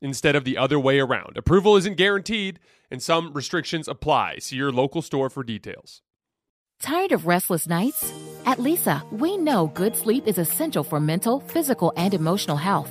instead of the other way around. Approval isn't guaranteed, and some restrictions apply. See your local store for details. Tired of restless nights? At Leesa, we know good sleep is essential for mental, physical, and emotional health.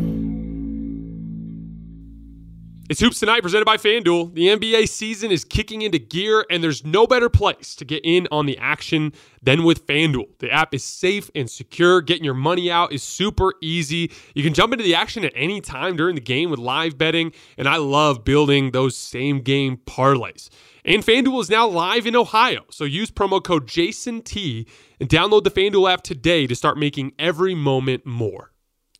It's Hoops Tonight presented by FanDuel. The NBA season is kicking into gear, and there's no better place to get in on the action than with FanDuel. The app is safe and secure. Getting your money out is super easy. You can jump into the action at any time during the game with live betting, and I love building those same game parlays. And FanDuel is now live in Ohio, so use promo code JASONT and download the FanDuel app today to start making every moment more.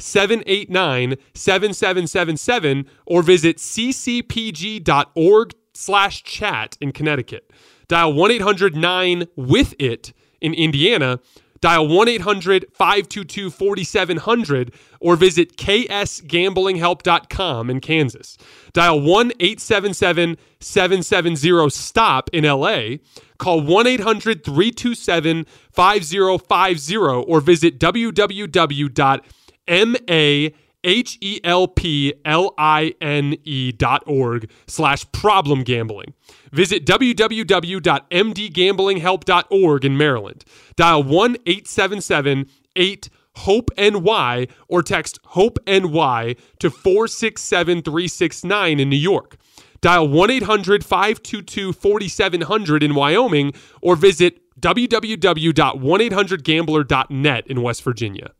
789 7777 or visit ccpg.org slash chat in Connecticut. Dial 1 800 9 with it in Indiana. Dial 1 800 522 4700 or visit ksgamblinghelp.com in Kansas. Dial 1 877 770 STOP in LA. Call 1 800 327 5050 or visit www M A H E L P L I N E dot org slash problem gambling. Visit www.mdgamblinghelp.org in Maryland. Dial 1 877 8 Hope NY or text Hope NY to 467 369 in New York. Dial 1 800 522 4700 in Wyoming or visit www.1800gambler.net in West Virginia.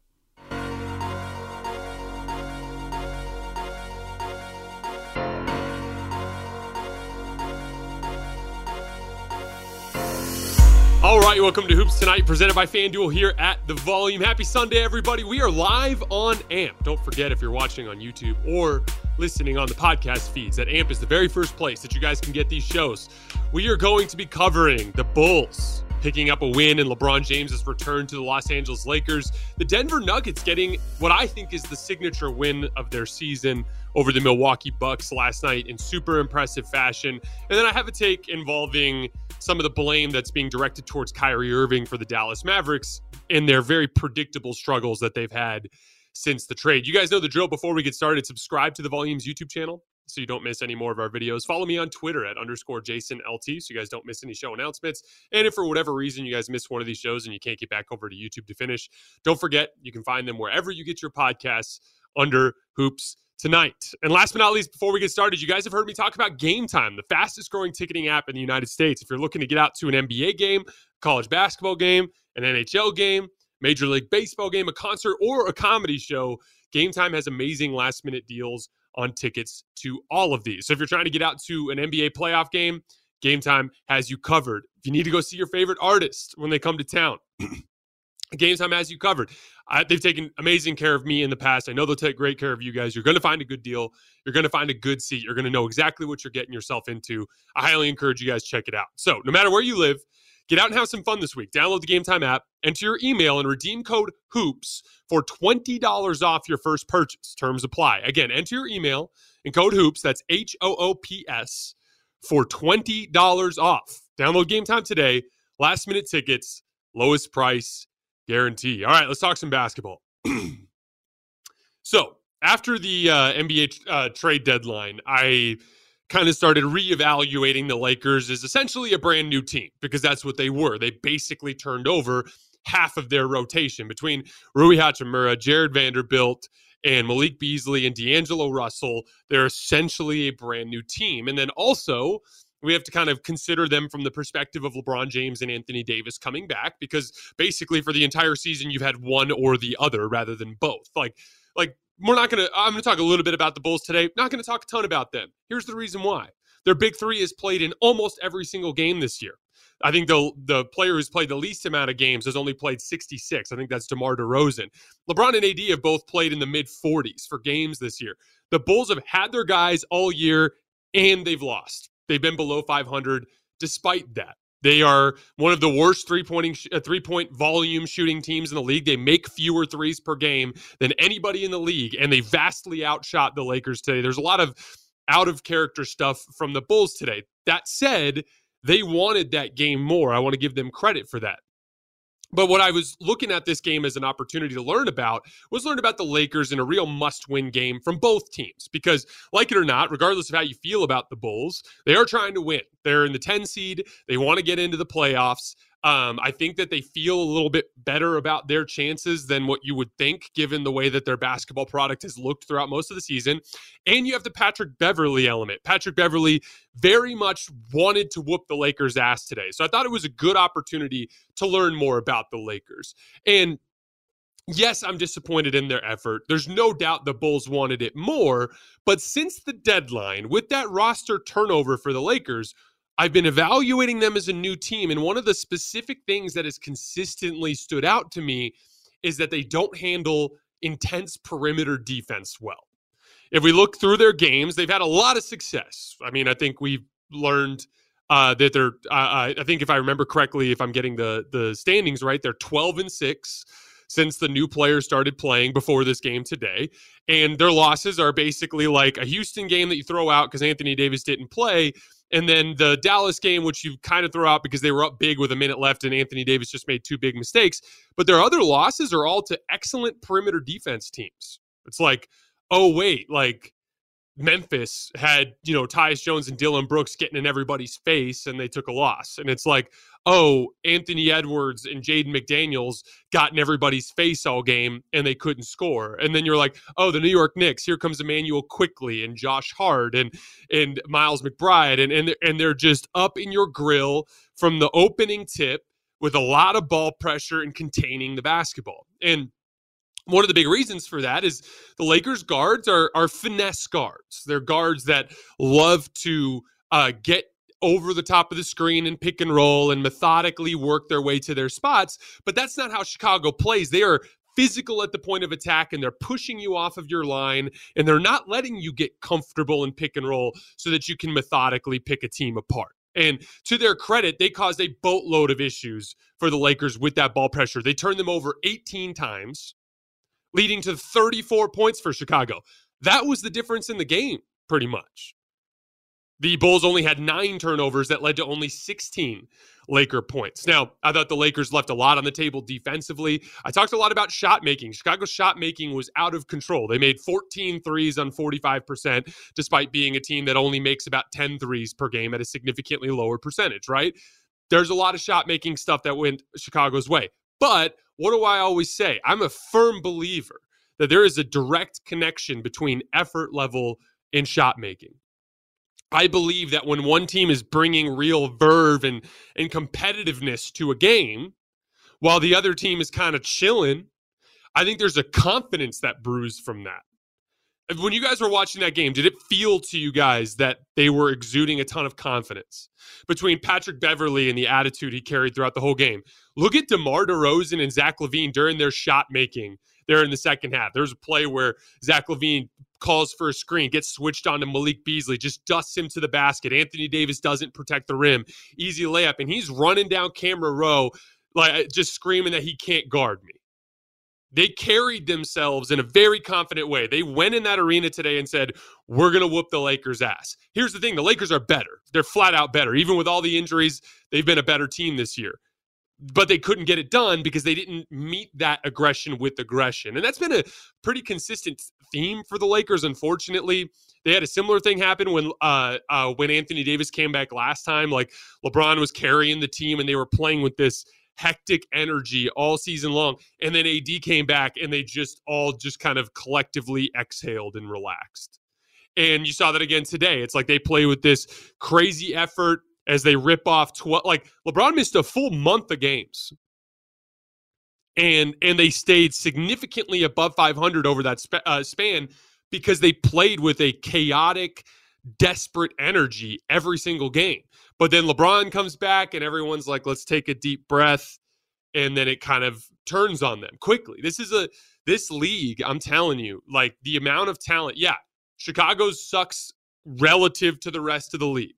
All right, welcome to Hoops Tonight, presented by FanDuel here at The Volume. Happy Sunday, everybody. We are live on AMP. Don't forget, if you're watching on YouTube or listening on the podcast feeds, that AMP is the very first place that you guys can get these shows. We are going to be covering the Bulls picking up a win and LeBron James's return to the Los Angeles Lakers. The Denver Nuggets getting what I think is the signature win of their season over the Milwaukee Bucks last night in super impressive fashion. And then I have a take involving some of the blame that's being directed towards Kyrie Irving for the Dallas Mavericks and their very predictable struggles that they've had since the trade. You guys know the drill. Before we get started, subscribe to the Volumes YouTube channel so you don't miss any more of our videos. Follow me on Twitter at underscore Jason LT so you guys don't miss any show announcements. And if for whatever reason you guys miss one of these shows and you can't get back over to YouTube to finish, don't forget you can find them wherever you get your podcasts under Hoops tonight. And last but not least, before we get started, you guys have heard me talk about Game Time, the fastest growing ticketing app in the United States. If you're looking to get out to an NBA game, college basketball game, an NHL game, Major League Baseball game, a concert, or a comedy show, Game Time has amazing last minute deals on tickets to all of these. So if you're trying to get out to an NBA playoff game, Game Time has you covered. If you need to go see your favorite artist when they come to town, Game time has you covered. I, they've taken amazing care of me in the past. I know they'll take great care of you guys. You're going to find a good deal. You're going to find a good seat. You're going to know exactly what you're getting yourself into. I highly encourage you guys check it out. So, no matter where you live, get out and have some fun this week. Download the Game Time app, enter your email, and redeem code HOOPS for $20 off your first purchase. Terms apply. Again, enter your email and code HOOPS. That's H O O P S for $20 off. Download Game Time today. Last minute tickets, lowest price guarantee. All right, let's talk some basketball. so, after the uh, NBA uh, trade deadline, I kind of started reevaluating the Lakers as essentially a brand new team because that's what they were. They basically turned over half of their rotation between Rui Hachimura, Jarred Vanderbilt, and Malik Beasley and D'Angelo Russell. They're essentially a brand new team. And then also, we have to kind of consider them from the perspective of LeBron James and Anthony Davis coming back because basically for the entire season you've had one or the other rather than both. Like like we're not going to I'm going to talk a little bit about the Bulls today. Not going to talk a ton about them. Here's the reason why. Their big 3 is played in almost every single game this year. I think the the player who's played the least amount of games has only played 66. I think that's DeMar DeRozan. LeBron and AD have both played in the mid 40s for games this year. The Bulls have had their guys all year and they've lost. They've been below 500 despite that. They are one of the worst three pointing uh, three point volume shooting teams in the league. They make fewer threes per game than anybody in the league, and they vastly outshot the Lakers today. There's a lot of out of character stuff from the Bulls today. That said, they wanted that game more. I want to give them credit for that. But what I was looking at this game as an opportunity to learn about was learn about the Lakers in a real must win game from both teams. Because, like it or not, regardless of how you feel about the Bulls, they are trying to win. They're in the 10 seed, they want to get into the playoffs. Um, I think that they feel a little bit better about their chances than what you would think, given the way that their basketball product has looked throughout most of the season. And you have the Patrick Beverley element. Patrick Beverley very much wanted to whoop the Lakers' ass today. So I thought it was a good opportunity to learn more about the Lakers. And yes, I'm disappointed in their effort. There's no doubt the Bulls wanted it more. But since the deadline, with that roster turnover for the Lakers, I've been evaluating them as a new team. And one of the specific things that has consistently stood out to me is that they don't handle intense perimeter defense well. If we look through their games, they've had a lot of success. I mean, I think we've learned uh, that they're. Uh, I think if I remember correctly, if I'm getting the the standings right, they're 12 and six since the new players started playing before this game today. And their losses are basically like a Houston game that you throw out because Anthony Davis didn't play and then the Dallas game, which you kind of throw out because they were up big with a minute left and Anthony Davis just made two big mistakes. But their other losses are all to excellent perimeter defense teams. It's like, oh, wait, like Memphis had, you know, Tyus Jones and Dillon Brooks getting in everybody's face and they took a loss. And it's like, oh, Anthony Edwards and Jaden McDaniels got in everybody's face all game and they couldn't score. And then you're like, oh, the New York Knicks, here comes Immanuel Quickley and Josh Hart and and Miles McBride and and and they're just up in your grill from the opening tip with a lot of ball pressure and containing the basketball. And one of the big reasons for that is the Lakers guards are are finesse guards. They're guards that love to uh, get over the top of the screen and pick and roll and methodically work their way to their spots. But that's not how Chicago plays. They are physical at the point of attack and they're pushing you off of your line and they're not letting you get comfortable in pick and roll so that you can methodically pick a team apart. And to their credit, they caused a boatload of issues for the Lakers with that ball pressure. They turned them over 18 times, leading to 34 points for Chicago. That was the difference in the game, pretty much. The Bulls only had nine turnovers that led to only 16 Laker points. Now, I thought the Lakers left a lot on the table defensively. I talked a lot about shot making. Chicago's shot making was out of control. They made 14 threes on 45%, despite being a team that only makes about 10 threes per game at a significantly lower percentage, right? There's a lot of shot making stuff that went Chicago's way. But what do I always say? I'm a firm believer that there is a direct connection between effort level and shot making. I believe that when one team is bringing real verve and, and competitiveness to a game, while the other team is kind of chilling, I think there's a confidence that brews from that. When you guys were watching that game, did it feel to you guys that they were exuding a ton of confidence between Patrick Beverley and the attitude he carried throughout the whole game? Look at DeMar DeRozan and Zach LaVine during their shot making there in the second half. There's a play where Zach LaVine calls for a screen, gets switched on to Malik Beasley, just dusts him to the basket. Anthony Davis doesn't protect the rim. Easy layup. And he's running down camera row, like just screaming that he can't guard me. They carried themselves in a very confident way. They went in that arena today and said, We're going to whoop the Lakers' ass. Here's the thing the Lakers are better. They're flat out better. Even with all the injuries, they've been a better team this year. But they couldn't get it done because they didn't meet that aggression with aggression. And that's been a pretty consistent theme for the Lakers, unfortunately. They had a similar thing happen when uh, uh, when Anthony Davis came back last time. Like LeBron was carrying the team and they were playing with this hectic energy all season long. And then AD came back and they just all just kind of collectively exhaled and relaxed. And you saw that again today. It's like they play with this crazy effort as they rip off 12 like LeBron missed a full month of games. And and they stayed significantly above 500 over that sp- uh, span because they played with a chaotic desperate energy every single game. But then LeBron comes back and everyone's like, let's take a deep breath. And then it kind of turns on them quickly. This is a this league, I'm telling you, like the amount of talent. Yeah, Chicago sucks relative to the rest of the league.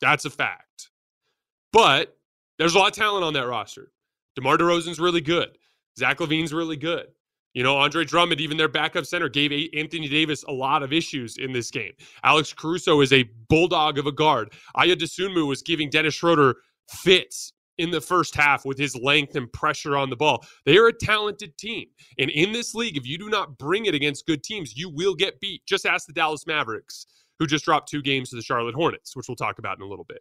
That's a fact. But there's a lot of talent on that roster. DeMar DeRozan's really good. Zach LaVine's really good. You know, Andre Drummond, even their backup center, gave Anthony Davis a lot of issues in this game. Alex Caruso is a bulldog of a guard. Ayo Dosunmu was giving Dennis Schroeder fits in the first half with his length and pressure on the ball. They are a talented team. And in this league, if you do not bring it against good teams, you will get beat. Just ask the Dallas Mavericks, who just dropped two games to the Charlotte Hornets, which we'll talk about in a little bit.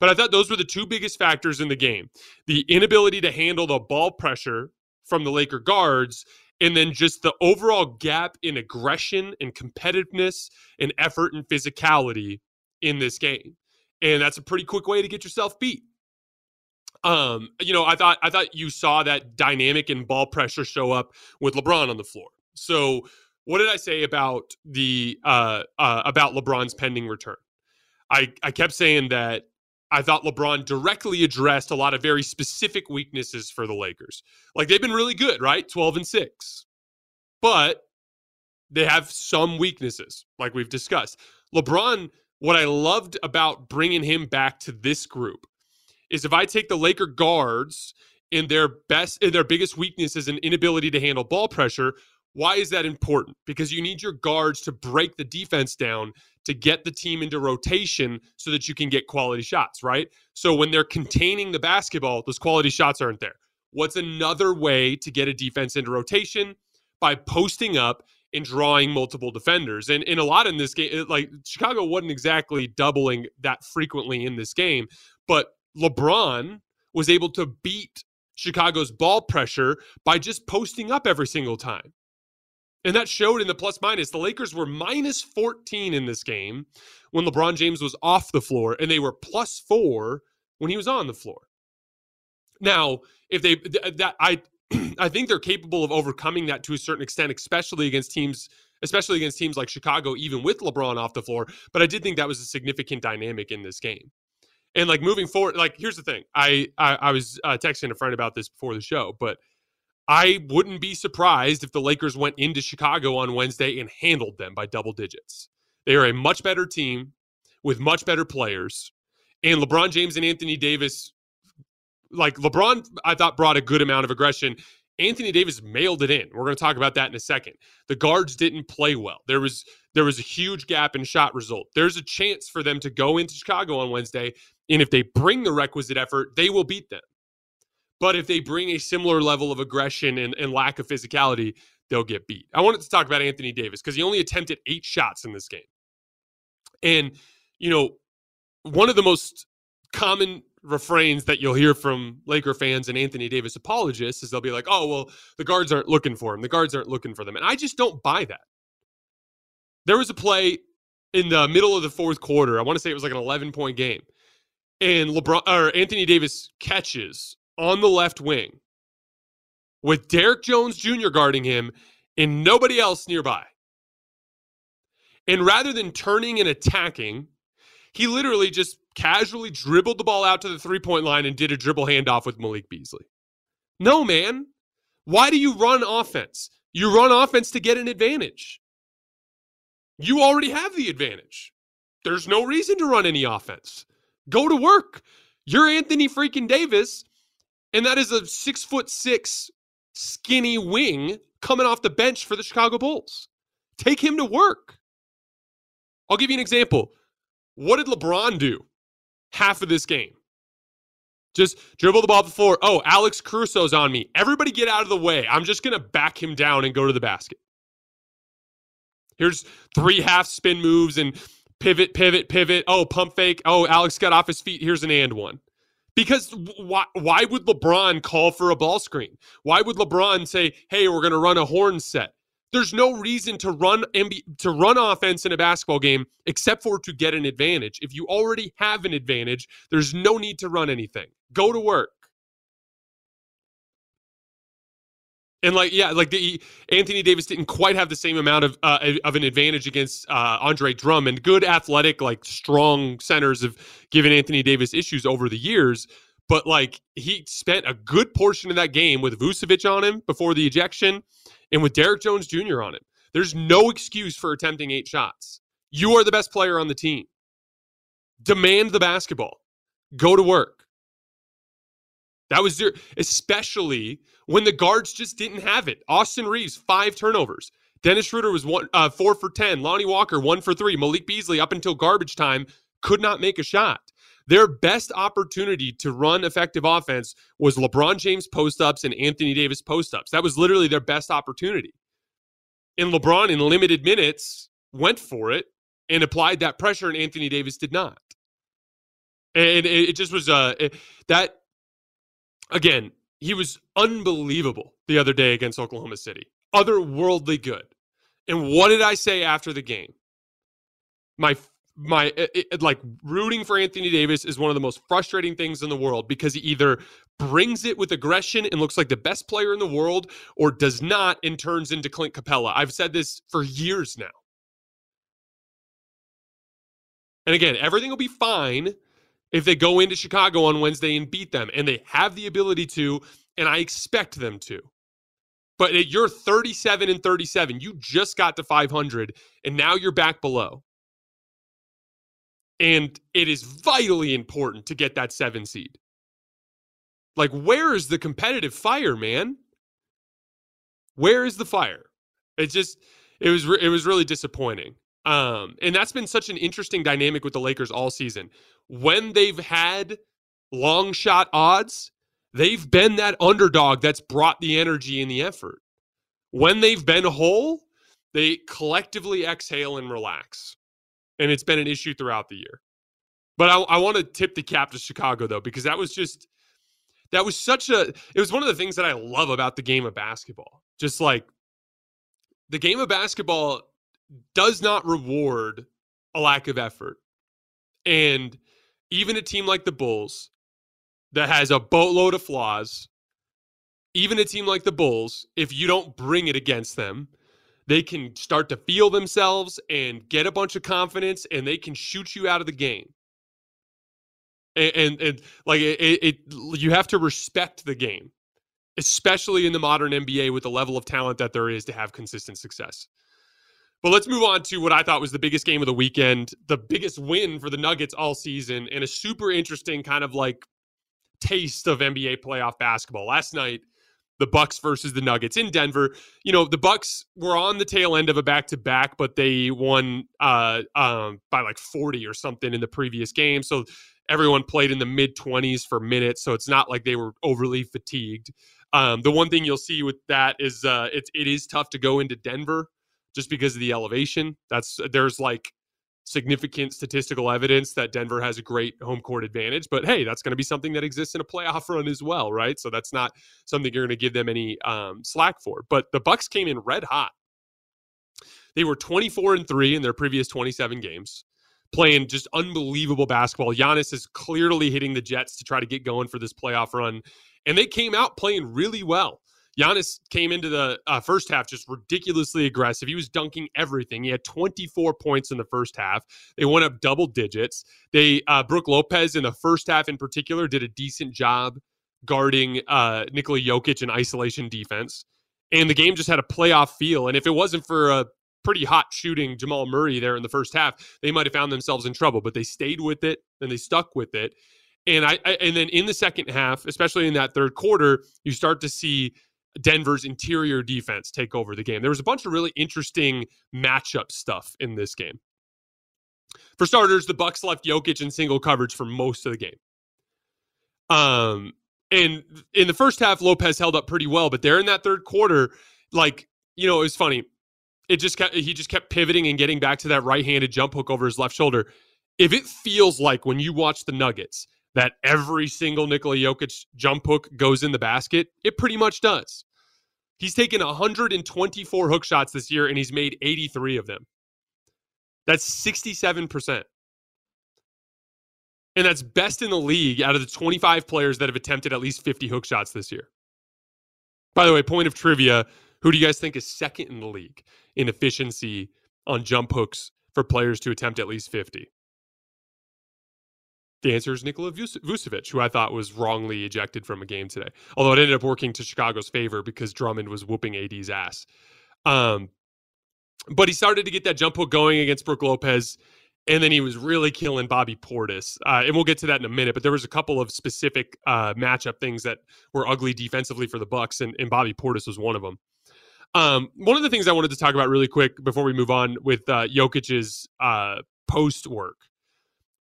But I thought those were the two biggest factors in the game the inability to handle the ball pressure from the Laker guards and then just the overall gap in aggression and competitiveness and effort and physicality in this game. And that's a pretty quick way to get yourself beat. Um, you know, I thought I thought you saw that dynamic and ball pressure show up with LeBron on the floor. So, what did I say about the uh, uh about LeBron's pending return? I I kept saying that I thought LeBron directly addressed a lot of very specific weaknesses for the Lakers. Like they've been really good, right? 12 and 6. But they have some weaknesses, like we've discussed. LeBron, what I loved about bringing him back to this group is if I take the Laker guards in their best in their biggest weakness is an inability to handle ball pressure, why is that important? Because you need your guards to break the defense down to get the team into rotation so that you can get quality shots, right? So when they're containing the basketball, those quality shots aren't there. What's another way to get a defense into rotation? By posting up and drawing multiple defenders. And in a lot in this game, like Chicago wasn't exactly doubling that frequently in this game, but LeBron was able to beat Chicago's ball pressure by just posting up every single time. And that showed in the plus minus. The Lakers were minus 14 in this game when LeBron James was off the floor, and they were plus four when he was on the floor. Now, if they that I I think they're capable of overcoming that to a certain extent, especially against teams, especially against teams like Chicago, even with LeBron off the floor. But I did think that was a significant dynamic in this game. And like moving forward, like here's the thing. I I, I was uh, texting a friend about this before the show, but I wouldn't be surprised if the Lakers went into Chicago on Wednesday and handled them by double digits. They are a much better team with much better players. And LeBron James and Anthony Davis, like LeBron, I thought brought a good amount of aggression. Anthony Davis mailed it in. We're going to talk about that in a second. The guards didn't play well. There was there was a huge gap in shot result. There's a chance for them to go into Chicago on Wednesday, and if they bring the requisite effort, they will beat them. But if they bring a similar level of aggression and, and lack of physicality, they'll get beat. I wanted to talk about Anthony Davis because he only attempted eight shots in this game. And, you know, one of the most common refrains that you'll hear from Laker fans and Anthony Davis apologists is they'll be like, oh, well, the guards aren't looking for him. The guards aren't looking for them. And I just don't buy that. There was a play in the middle of the fourth quarter. I want to say it was like an 11 point game. And LeBron or Anthony Davis catches on the left wing with Derrick Jones Jr. guarding him and nobody else nearby. And rather than turning and attacking, he literally just casually dribbled the ball out to the three point line and did a dribble handoff with Malik Beasley. No, man. Why do you run offense? You run offense to get an advantage. You already have the advantage. There's no reason to run any offense. Go to work. You're Anthony freaking Davis, and that is a six foot six skinny wing coming off the bench for the Chicago Bulls. Take him to work. I'll give you an example. What did LeBron do half of this game? Just dribble the ball floor. Oh, Alex Caruso's on me. Everybody get out of the way. I'm just going to back him down and go to the basket. Here's three half spin moves and pivot, pivot, pivot. Oh, pump fake. Oh, Alex got off his feet. Here's an and one. Because why, why would LeBron call for a ball screen? Why would LeBron say, hey, we're going to run a horn set? There's no reason to run to run offense in a basketball game except for to get an advantage. If you already have an advantage, there's no need to run anything. Go to work. And like yeah, like the Anthony Davis didn't quite have the same amount of uh, of an advantage against uh, Andre Drummond. Good athletic, like strong centers have given Anthony Davis issues over the years. But like he spent a good portion of that game with Vucevic on him before the ejection, and with Derrick Jones Jr. on him. There's no excuse for attempting eight shots. You are the best player on the team. Demand the basketball. Go to work. That was your, especially when the guards just didn't have it. Austin Reaves, five turnovers. Dennis Schroeder was one, uh, four for 10. Lonnie Walker, one for three. Malik Beasley, up until garbage time, could not make a shot. Their best opportunity to run effective offense was LeBron James post ups and Anthony Davis post ups. That was literally their best opportunity. And LeBron, in limited minutes, went for it and applied that pressure, and Anthony Davis did not. And it, just was uh, that again, he was unbelievable the other day against Oklahoma City. Otherworldly good. And what did I say after the game? My my it, like rooting for Anthony Davis is one of the most frustrating things in the world because he either brings it with aggression and looks like the best player in the world or does not and turns into Clint Capela. I've said this for years now. And again, everything will be fine if they go into Chicago on Wednesday and beat them, and they have the ability to, and I expect them to. But you're 37 and 37. You just got to 500, and now you're back below. And it is vitally important to get that seven seed. Like, where is the competitive fire, man? Where is the fire? It just, it was, it was really disappointing. Um, and that's been such an interesting dynamic with the Lakers all season. When they've had long shot odds, they've been that underdog that's brought the energy and the effort. When they've been whole, they collectively exhale and relax. And it's been an issue throughout the year. But I, I want to tip the cap to Chicago, though, because that was just, that was such a, it was one of the things that I love about the game of basketball. Just like the game of basketball does not reward a lack of effort. And even a team like the Bulls that has a boatload of flaws, even a team like the Bulls, if you don't bring it against them, they can start to feel themselves and get a bunch of confidence and they can shoot you out of the game. And, and, and like it, it, you have to respect the game, especially in the modern NBA with the level of talent that there is to have consistent success. But let's move on to what I thought was the biggest game of the weekend, the biggest win for the Nuggets all season, and a super interesting kind of like taste of NBA playoff basketball. Last night, the Bucks versus the Nuggets in Denver. You know, the Bucks were on the tail end of a back to back, but they won uh, um, by like 40 or something in the previous game. So everyone played in the mid 20s for minutes. So it's not like they were overly fatigued. Um, the one thing you'll see with that is uh, it's it is tough to go into Denver just because of the elevation. That's there's like significant statistical evidence that Denver has a great home court advantage. But hey, that's going to be something that exists in a playoff run as well, right? So that's not something you're going to give them any um, slack for. But the Bucks came in red hot. They were 24 and three in their previous 27 games, playing just unbelievable basketball. Giannis is clearly hitting the Jets to try to get going for this playoff run, and they came out playing really well. Giannis came into the uh, first half just ridiculously aggressive. He was dunking everything. He had 24 points in the first half. They went up double digits. They uh, Brook Lopez in the first half in particular did a decent job guarding uh, Nikola Jokic in isolation defense. And the game just had a playoff feel. And if it wasn't for a pretty hot shooting Jamal Murray there in the first half, they might have found themselves in trouble. But they stayed with it and they stuck with it. And I, I and then in the second half, especially in that third quarter, you start to see Denver's interior defense take over the game. There was a bunch of really interesting matchup stuff in this game. For starters, the Bucks left Jokic in single coverage for most of the game. Um, and in the first half, Lopez held up pretty well, but there in that third quarter, like you know, it was funny. It just kept, he just kept pivoting and getting back to that right-handed jump hook over his left shoulder. If it feels like when you watch the Nuggets that every single Nikola Jokic jump hook goes in the basket, it pretty much does. He's taken 124 hook shots this year and he's made 83 of them. That's 67%. And that's best in the league out of the 25 players that have attempted at least 50 hook shots this year. By the way, point of trivia who do you guys think is second in the league in efficiency on jump hooks for players to attempt at least 50? The answer is Nikola Vucevic, who I thought was wrongly ejected from a game today. Although it ended up working to Chicago's favor because Drummond was whooping AD's ass. Um, but he started to get that jump hook going against Brook Lopez, and then he was really killing Bobby Portis. Uh, and we'll get to that in a minute. But there was a couple of specific uh, matchup things that were ugly defensively for the Bucks, and, and Bobby Portis was one of them. Um, one of the things I wanted to talk about really quick before we move on with uh, Jokic's uh, post work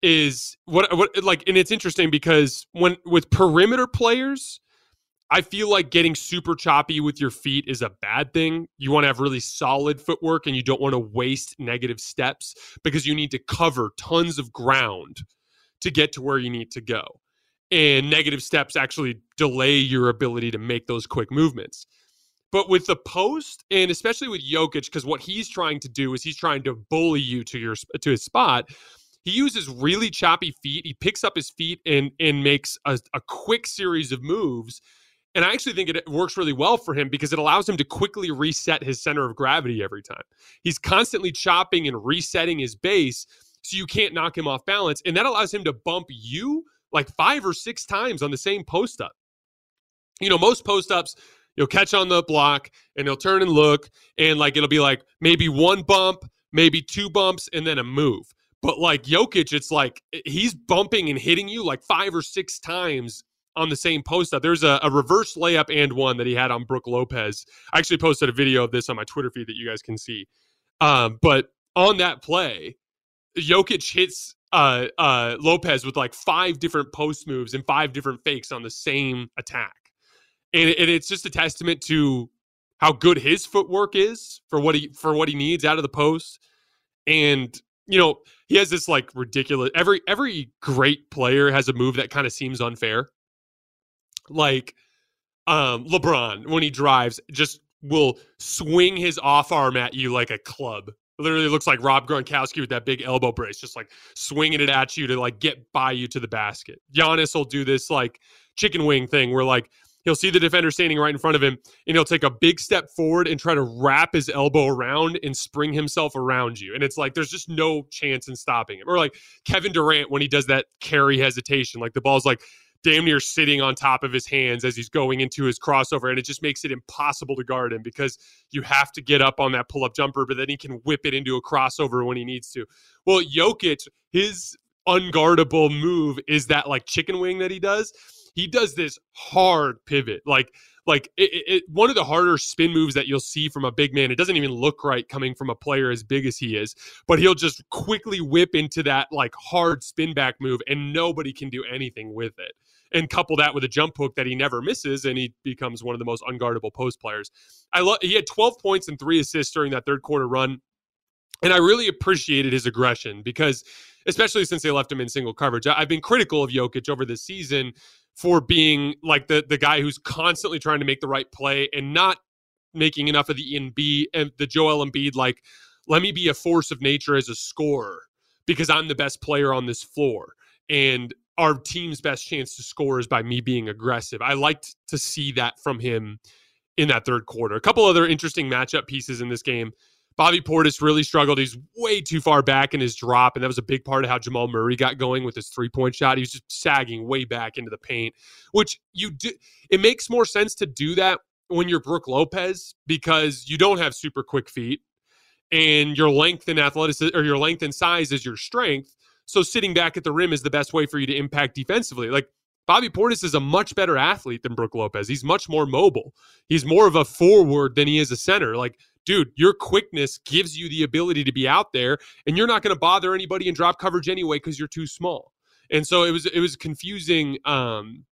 is what what like and it's interesting because when with perimeter players I feel like getting super choppy with your feet is a bad thing. You want to have really solid footwork and you don't want to waste negative steps because you need to cover tons of ground to get to where you need to go. And negative steps actually delay your ability to make those quick movements. But with the post, and especially with Jokic, because what he's trying to do is he's trying to bully you to your to his spot he uses really choppy feet. He picks up his feet and and makes a, a quick series of moves. And I actually think it works really well for him because it allows him to quickly reset his center of gravity every time. He's constantly chopping and resetting his base so you can't knock him off balance. And that allows him to bump you like five or six times on the same post up. You know, most post ups, you'll catch on the block and he'll turn and look, and like it'll be like maybe one bump, maybe two bumps, and then a move. But like Jokic, it's like he's bumping and hitting you like five or six times on the same post. There's a, a, reverse layup and one that he had on Brook Lopez. I actually posted a video of this on my Twitter feed that you guys can see. Um, but on that play, Jokic hits uh, uh, Lopez with like five different post moves and five different fakes on the same attack. And, and it's just a testament to how good his footwork is for what he for what he needs out of the post. And you know, he has this like ridiculous every every great player has a move that kind of seems unfair. Like um LeBron when he drives just will swing his off arm at you like a club. literally looks like Rob Gronkowski with that big elbow brace, just like swinging it at you to like get by you to the basket. Giannis will do this like chicken wing thing where like He'll see the defender standing right in front of him, and he'll take a big step forward and try to wrap his elbow around and spring himself around you. And it's like there's just no chance in stopping him. Or like Kevin Durant when he does that carry hesitation, like the ball's like damn near sitting on top of his hands as he's going into his crossover. And it just makes it impossible to guard him because you have to get up on that pull up jumper, but then he can whip it into a crossover when he needs to. Well, Jokic, his unguardable move is that like chicken wing that he does he does this hard pivot like like it, it, one of the harder spin moves that you'll see from a big man it doesn't even look right coming from a player as big as he is but he'll just quickly whip into that like hard spin back move and nobody can do anything with it and couple that with a jump hook that he never misses and he becomes one of the most unguardable post players. I love he had 12 points and 3 assists during that third quarter run and i really appreciated his aggression because especially since they left him in single coverage i've been critical of Jokic over this season for being like the the guy who's constantly trying to make the right play and not making enough of the Embiid and the Joel Embiid like let me be a force of nature as a scorer because I'm the best player on this floor and our team's best chance to score is by me being aggressive. I liked to see that from him in that third quarter. A couple other interesting matchup pieces in this game. Bobby Portis really struggled. He's way too far back in his drop, and that was a big part of how Jamal Murray got going with his three point shot. He was just sagging way back into the paint, which you do. It makes more sense to do that when you're Brook Lopez because you don't have super quick feet, and your length and athleticism or your length and size is your strength. So sitting back at the rim is the best way for you to impact defensively. Like Bobby Portis is a much better athlete than Brook Lopez. He's much more mobile. He's more of a forward than he is a center. Like, dude, your quickness gives you the ability to be out there, and you're not going to bother anybody in drop coverage anyway because you're too small. And so it was it was a confusing um,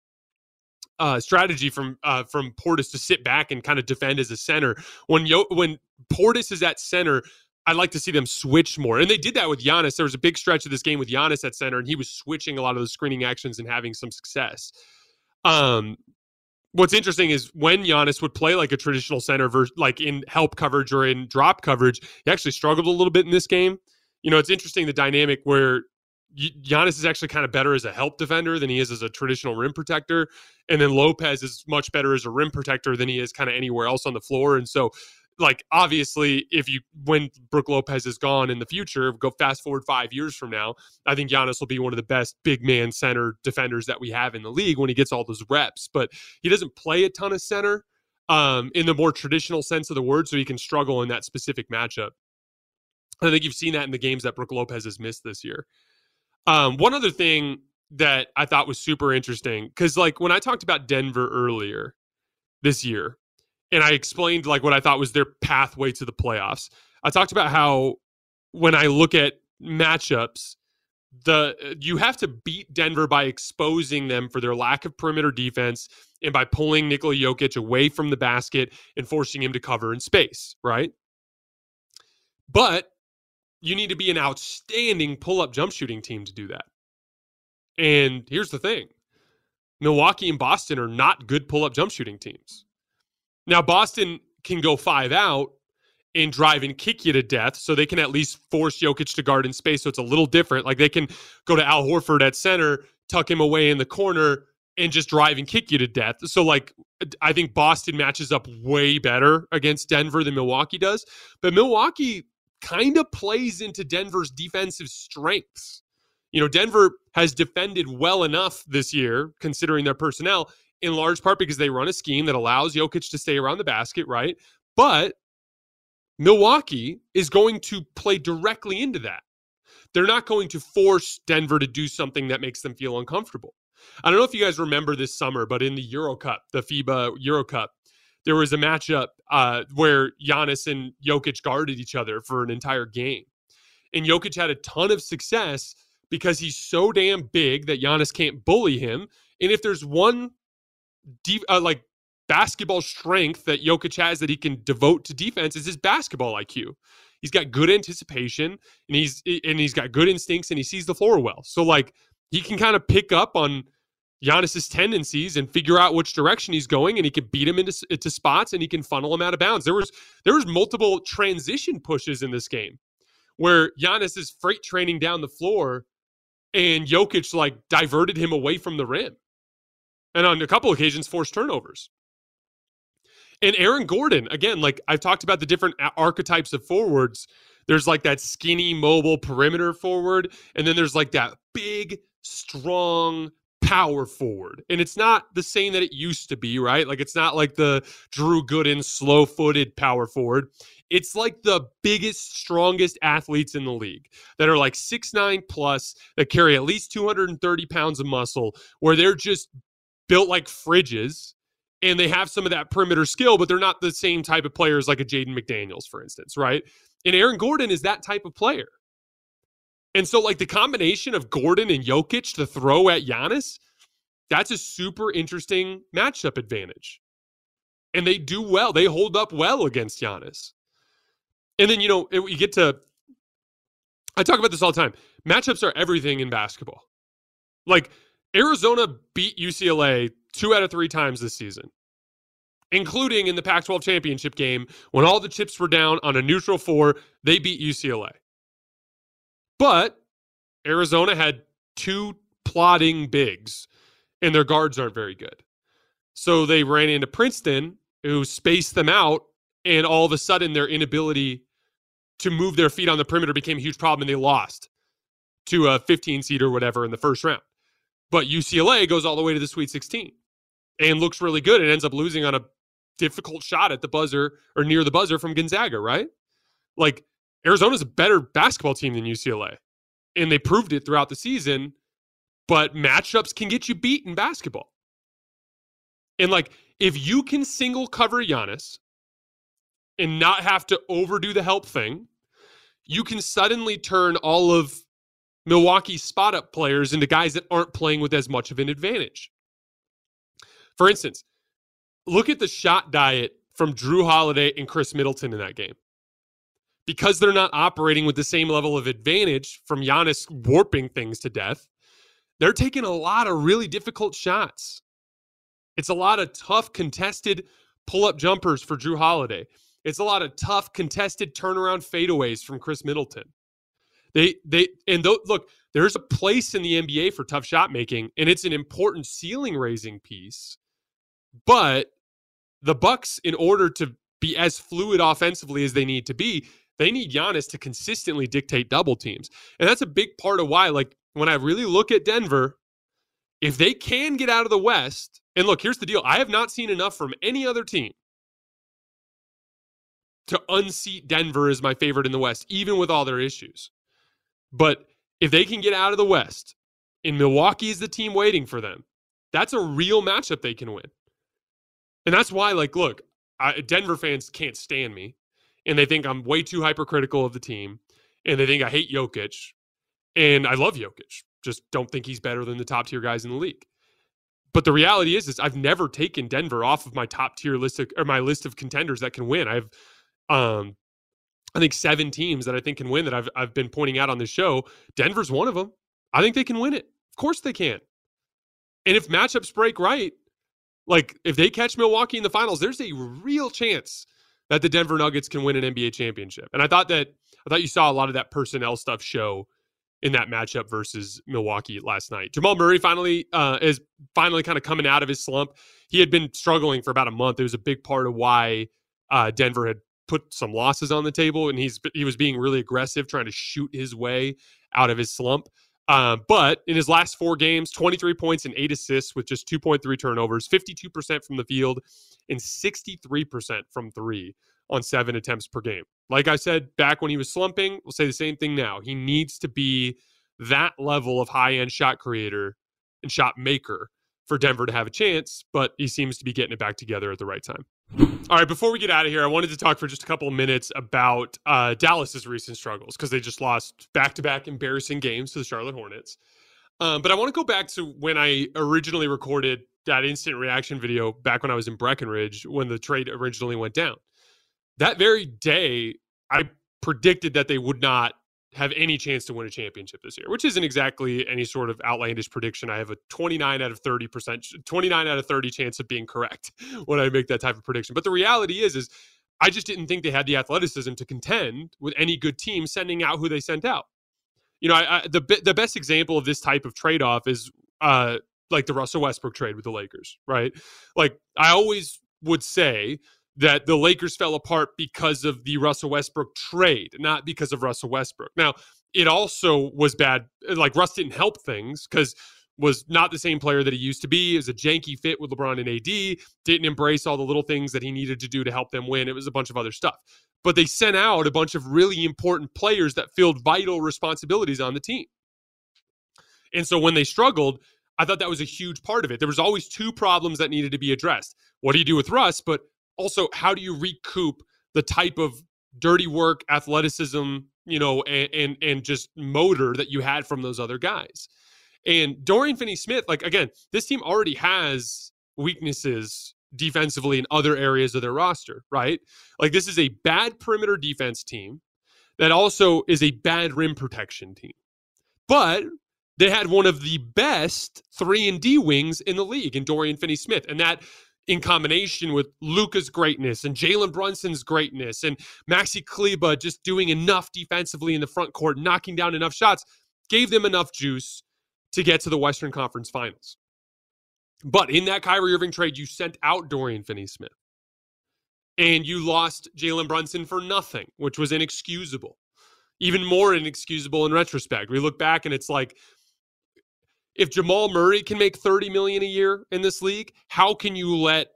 uh, strategy from uh, from Portis to sit back and kind of defend as a center. When Yo- when Portis is at center, I'd like to see them switch more. And they did that with Giannis. There was a big stretch of this game with Giannis at center, and he was switching a lot of the screening actions and having some success. Um, what's interesting is when Giannis would play like a traditional center, versus, like in help coverage or in drop coverage, he actually struggled a little bit in this game. You know, it's interesting the dynamic where Giannis is actually kind of better as a help defender than he is as a traditional rim protector. And then Lopez is much better as a rim protector than he is kind of anywhere else on the floor. And so like obviously if you when Brook Lopez is gone in the future, go fast forward five years from now, I think Giannis will be one of the best big man center defenders that we have in the league when he gets all those reps. But he doesn't play a ton of center um, in the more traditional sense of the word, so he can struggle in that specific matchup. I think you've seen that in the games that Brook Lopez has missed this year. Um, one other thing that I thought was super interesting because, like, when I talked about Denver earlier this year, and I explained like what I thought was their pathway to the playoffs. I talked about how when I look at matchups, the you have to beat Denver by exposing them for their lack of perimeter defense and by pulling Nikola Jokic away from the basket and forcing him to cover in space, right? But you need to be an outstanding pull-up jump shooting team to do that. And here's the thing. Milwaukee and Boston are not good pull-up jump shooting teams. Now, Boston can go five out and drive and kick you to death, so they can at least force Jokic to guard in space. So it's a little different. Like they can go to Al Horford at center, tuck him away in the corner, and just drive and kick you to death. So, like, I think Boston matches up way better against Denver than Milwaukee does. But Milwaukee kind of plays into Denver's defensive strengths. You know, Denver has defended well enough this year, considering their personnel, in large part because they run a scheme that allows Jokic to stay around the basket, right? But Milwaukee is going to play directly into that. They're not going to force Denver to do something that makes them feel uncomfortable. I don't know if you guys remember this summer, but in the Euro Cup, the FIBA Euro Cup, there was a matchup uh, where Giannis and Jokic guarded each other for an entire game. And Jokic had a ton of success because he's so damn big that Giannis can't bully him. And if there's one deep, uh, like basketball strength that Jokic has that he can devote to defense is his basketball IQ. He's got good anticipation and he's and he's got good instincts and he sees the floor well. So like he can kind of pick up on Giannis's tendencies and figure out which direction he's going, and he can beat him into, into spots and he can funnel him out of bounds. There was there was multiple transition pushes in this game where Giannis is freight training down the floor, and Jokic like diverted him away from the rim and on a couple occasions forced turnovers. And Aaron Gordon, again, like I've talked about the different archetypes of forwards. There's like that skinny, mobile perimeter forward, and then there's like that big, strong power forward. And it's not the same that it used to be, right? Like it's not like the Drew Gooden slow footed power forward. It's like the biggest, strongest athletes in the league that are like six nine plus, that carry at least 230 pounds of muscle, where they're just built like fridges and they have some of that perimeter skill, but they're not the same type of players like a Jaden McDaniels, for instance, right? And Aaron Gordon is that type of player. And so, like the combination of Gordon and Jokic to throw at Giannis, that's a super interesting matchup advantage. And they do well. They hold up well against Giannis. And then, you know, it, you get to, I talk about this all the time. Matchups are everything in basketball. Like, Arizona beat UCLA two out of three times this season, including in the Pac 12 championship game when all the chips were down on a neutral four. They beat UCLA. But Arizona had two plotting bigs, and their guards aren't very good. So they ran into Princeton, who spaced them out, and all of a sudden their inability to move their feet on the perimeter became a huge problem, and they lost to a 15 seed or whatever in the first round. But UCLA goes all the way to the Sweet 16 and looks really good and ends up losing on a difficult shot at the buzzer or near the buzzer from Gonzaga, right? Like Arizona's a better basketball team than UCLA. And they proved it throughout the season, but matchups can get you beat in basketball. And like if you can single cover Giannis and not have to overdo the help thing, you can suddenly turn all of Milwaukee's spot up players into guys that aren't playing with as much of an advantage. For instance, look at the shot diet from Jrue Holiday and Khris Middleton in that game. Because they're not operating with the same level of advantage from Giannis warping things to death, they're taking a lot of really difficult shots. It's a lot of tough contested pull up jumpers for Jrue Holiday. It's a lot of tough contested turnaround fadeaways from Khris Middleton. They they and th- look, there's a place in the NBA for tough shot making, and it's an important ceiling raising piece. But the Bucks, in order to be as fluid offensively as they need to be, they need Giannis to consistently dictate double teams. And that's a big part of why, like, when I really look at Denver, if they can get out of the West, and look, here's the deal I have not seen enough from any other team to unseat Denver as my favorite in the West, even with all their issues. But if they can get out of the West, and Milwaukee is the team waiting for them, that's a real matchup they can win. And that's why, like, look, I, Denver fans can't stand me, and they think I'm way too hypercritical of the team, and they think I hate Jokic, and I love Jokic. Just don't think he's better than the top tier guys in the league. But the reality is, is I've never taken Denver off of my top tier list of, or my list of contenders that can win. I've, um, I think seven teams that I think can win that I've I've been pointing out on the show. Denver's one of them. I think they can win it. Of course they can. And if matchups break right, like if they catch Milwaukee in the finals, there's a real chance that the Denver Nuggets can win an NBA championship. And I thought that I thought you saw a lot of that personnel stuff show in that matchup versus Milwaukee last night. Jamal Murray finally uh, is finally kind of coming out of his slump. He had been struggling for about a month. It was a big part of why uh, Denver had put some losses on the table, and he's he was being really aggressive, trying to shoot his way out of his slump. Uh, but in his last four games, 23 points and eight assists with just 2.3 turnovers, 52% from the field, and 63% from three on seven attempts per game. Like I said back when he was slumping, we'll say the same thing now. He needs to be that level of high end shot creator and shot maker for Denver to have a chance, but he seems to be getting it back together at the right time. All right, before we get out of here, I wanted to talk for just a couple of minutes about uh, Dallas's recent struggles because they just lost back to back embarrassing games to the Charlotte Hornets. Um, but I want to go back to when I originally recorded that instant reaction video back when I was in Breckenridge when the trade originally went down. That very day, I predicted that they would not have any chance to win a championship this year, which isn't exactly any sort of outlandish prediction. I have a 29 out of 30%, 29 out of 30 chance of being correct when I make that type of prediction. But the reality is, is I just didn't think they had the athleticism to contend with any good team sending out who they sent out. You know, I, I, the the best example of this type of trade off is uh, like the Russell Westbrook trade with the Lakers, right? Like I always would say that the Lakers fell apart because of the Russell Westbrook trade, not because of Russell Westbrook. Now, it also was bad. Like Russ didn't help things because was not the same player that he used to be. It was a janky fit with LeBron and AD. Didn't embrace all the little things that he needed to do to help them win. It was a bunch of other stuff. But they sent out a bunch of really important players that filled vital responsibilities on the team. And so when they struggled, I thought that was a huge part of it. There was always two problems that needed to be addressed. What do you do with Russ? But also how do you recoup the type of dirty work, athleticism, you know, and, and and, just motor that you had from those other guys. And Dorian Finney-Smith, like again, this team already has weaknesses defensively in other areas of their roster, right? Like this is a bad perimeter defense team that also is a bad rim protection team. But they had one of the best 3 and D wings in the league in Dorian Finney-Smith and that in combination with Luka's greatness and Jalen Brunson's greatness and Maxi Kleber just doing enough defensively in the front court, knocking down enough shots, gave them enough juice to get to the Western Conference Finals. But in that Kyrie Irving trade, you sent out Dorian Finney Smith. and you lost Jalen Brunson for nothing, which was inexcusable. Even more inexcusable in retrospect. We look back and it's like, if Jamal Murray can make 30 million a year in this league, how can you let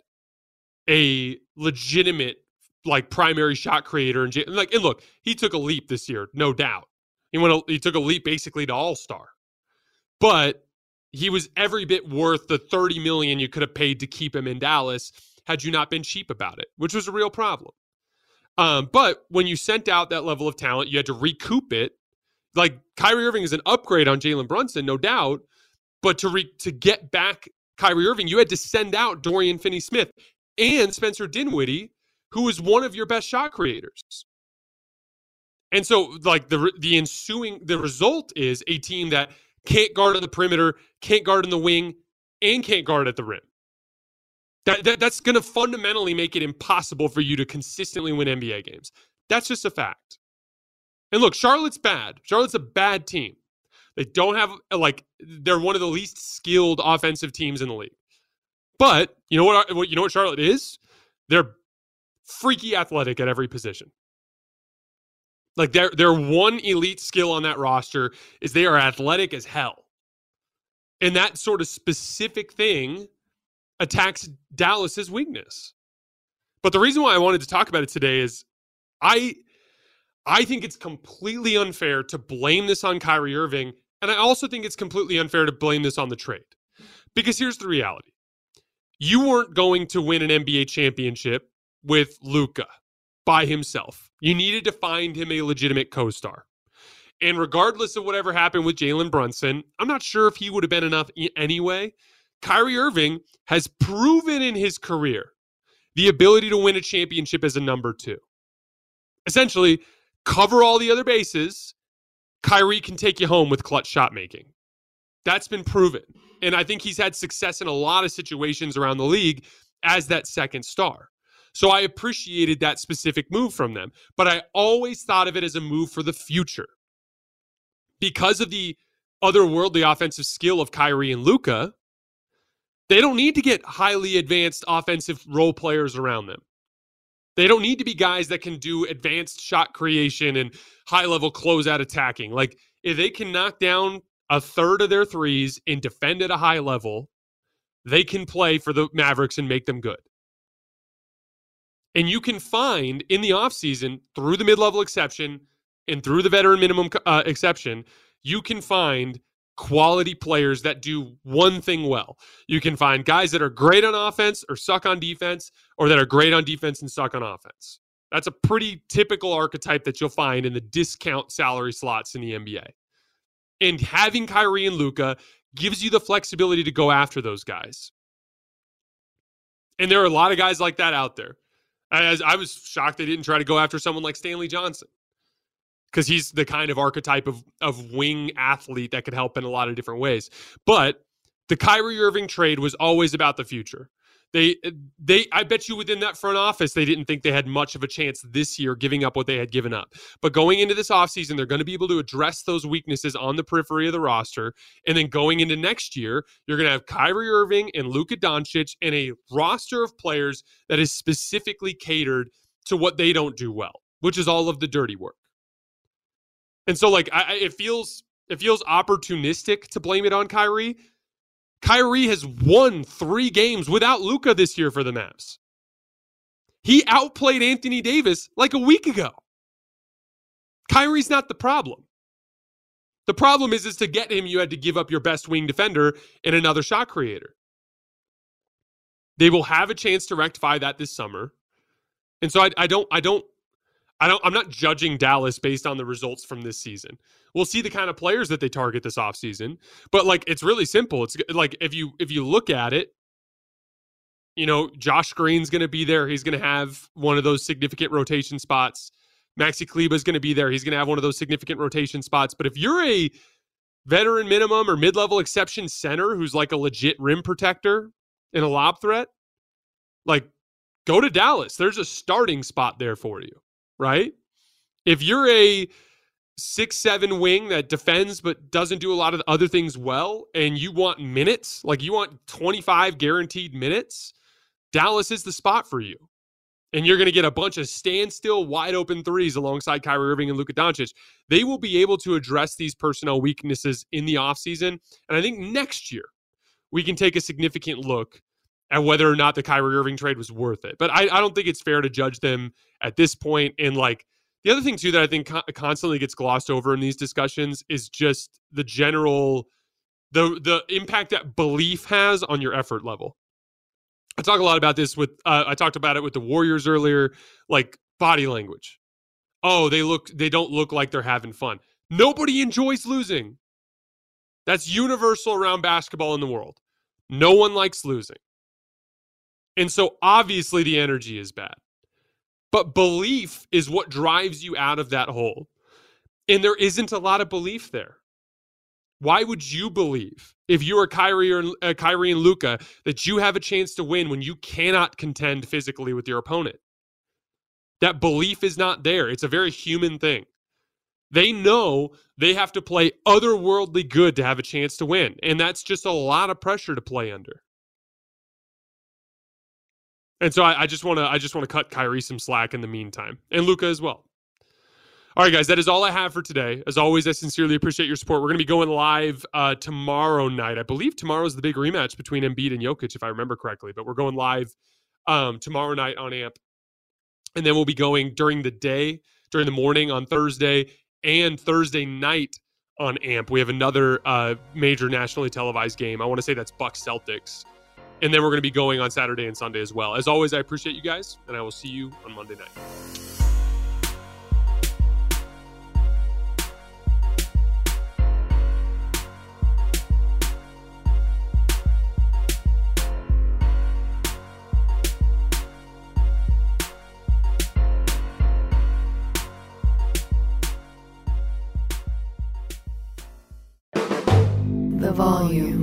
a legitimate like primary shot creator and like and look, he took a leap this year, no doubt. He went a, he took a leap basically to all-star. But he was every bit worth the 30 million you could have paid to keep him in Dallas had you not been cheap about it, which was a real problem. Um, but when you sent out that level of talent, you had to recoup it. Like Kyrie Irving is an upgrade on Jalen Brunson, no doubt. But to re- to get back Kyrie Irving, you had to send out Dorian Finney Smith and Spencer Dinwiddie, who is one of your best shot creators. And so, like the the ensuing the result is a team that can't guard on the perimeter, can't guard in the wing, and can't guard at the rim. That, that that's going to fundamentally make it impossible for you to consistently win NBA games. That's just a fact. And look, Charlotte's bad. Charlotte's a bad team. They don't have like they're one of the least skilled offensive teams in the league. But you know what? You know what Charlotte is? They're freaky athletic at every position. Like their their one elite skill on that roster is they are athletic as hell. And that sort of specific thing attacks Dallas's weakness. But the reason why I wanted to talk about it today is I I think it's completely unfair to blame this on Kyrie Irving, and I also think it's completely unfair to blame this on the trade. Because here's the reality. You weren't going to win an NBA championship with Luka by himself. You needed to find him a legitimate co-star. And regardless of whatever happened with Jalen Brunson, I'm not sure if he would have been enough anyway Kyrie Irving has proven in his career the ability to win a championship as a number two. Essentially, cover all the other bases. Kyrie can take you home with clutch shot making. That's been proven. And I think he's had success in a lot of situations around the league as that second star. So I appreciated that specific move from them. But I always thought of it as a move for the future. Because of the otherworldly offensive skill of Kyrie and Luka, they don't need to get highly advanced offensive role players around them. They don't need to be guys that can do advanced shot creation and high level closeout attacking. Like if they can knock down a third of their threes and defend at a high level, they can play for the Mavericks and make them good. And you can find in the offseason through the mid level exception and through the veteran minimum uh, exception, you can find quality players that do one thing well. You can find guys that are great on offense or suck on defense, or that are great on defense and suck on offense. That's a pretty typical archetype that you'll find in the discount salary slots in the NBA. And having Kyrie and Luka gives you the flexibility to go after those guys. And there are a lot of guys like that out there. As I was shocked they didn't try to go after someone like Stanley Johnson because he's the kind of archetype of of wing athlete that could help in a lot of different ways. But the Kyrie Irving trade was always about the future. They eh, they I bet you within that front office they didn't think they had much of a chance this year giving up what they had given up. But going into this offseason, they're going to be able to address those weaknesses on the periphery of the roster. And then going into next year, you're going to have Kyrie Irving and Luka Doncic and a roster of players that is specifically catered to what they don't do well, which is all of the dirty work. And so like I, it feels it feels opportunistic to blame it on Kyrie. Kyrie has won three games without Luka this year for the Mavs. He outplayed Anthony Davis like a week ago. Kyrie's not the problem. The problem is, is to get him, you had to give up your best wing defender and another shot creator. They will have a chance to rectify that this summer. And so I, I don't I don't I don't I'm not judging Dallas based on the results from this season. We'll see the kind of players that they target this offseason. But like it's really simple. It's like if you if you look at it, you know, Josh Green's going to be there. He's going to have one of those significant rotation spots. Maxi Kleber is going to be there. He's going to have one of those significant rotation spots. But if you're a veteran minimum or mid-level exception center who's like a legit rim protector and a lob threat, like go to Dallas. There's a starting spot there for you right? If you're a six seven wing that defends but doesn't do a lot of other things well, and you want minutes, like you want 25 guaranteed minutes, Dallas is the spot for you. and you're going to get a bunch of standstill, wide open threes alongside Kyrie Irving and Luka Doncic, they will be able to address these personnel weaknesses in the offseason. And I think next year we can take a significant look at whether or not the Kyrie Irving trade was worth it. But I, I don't think it's fair to judge them at this point. And like the other thing too that I think co- constantly gets glossed over in these discussions is just the general the the impact that belief has on your effort level. I talk a lot about this with uh, I talked about it with the Warriors earlier, like body language. Oh, they look they don't look like they're having fun. Nobody enjoys losing. That's universal around basketball in the world. No one likes losing. And so obviously the energy is bad. But belief is what drives you out of that hole. And there isn't a lot of belief there. Why would you believe if you are Kyrie or uh, Kyrie and Luka that you have a chance to win when you cannot contend physically with your opponent? That belief is not there. It's a very human thing. They know they have to play otherworldly good to have a chance to win, and that's just a lot of pressure to play under. And so I, I just want to I just want to cut Kyrie some slack in the meantime, and Luka as well. All right, guys, that is all I have for today. As always, I sincerely appreciate your support. We're going to be going live uh, tomorrow night. I believe tomorrow is the big rematch between Embiid and Jokic, if I remember correctly. But we're going live um, tomorrow night on AMP, and then we'll be going during the day, during the morning on Thursday, and Thursday night on AMP. We have another uh, major nationally televised game. I want to say that's Bucks Celtics, and then we're going to be going on Saturday and Sunday as well. As always, I appreciate you guys, and I will see you on Monday night. Volume.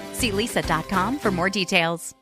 See leesa.com for more details.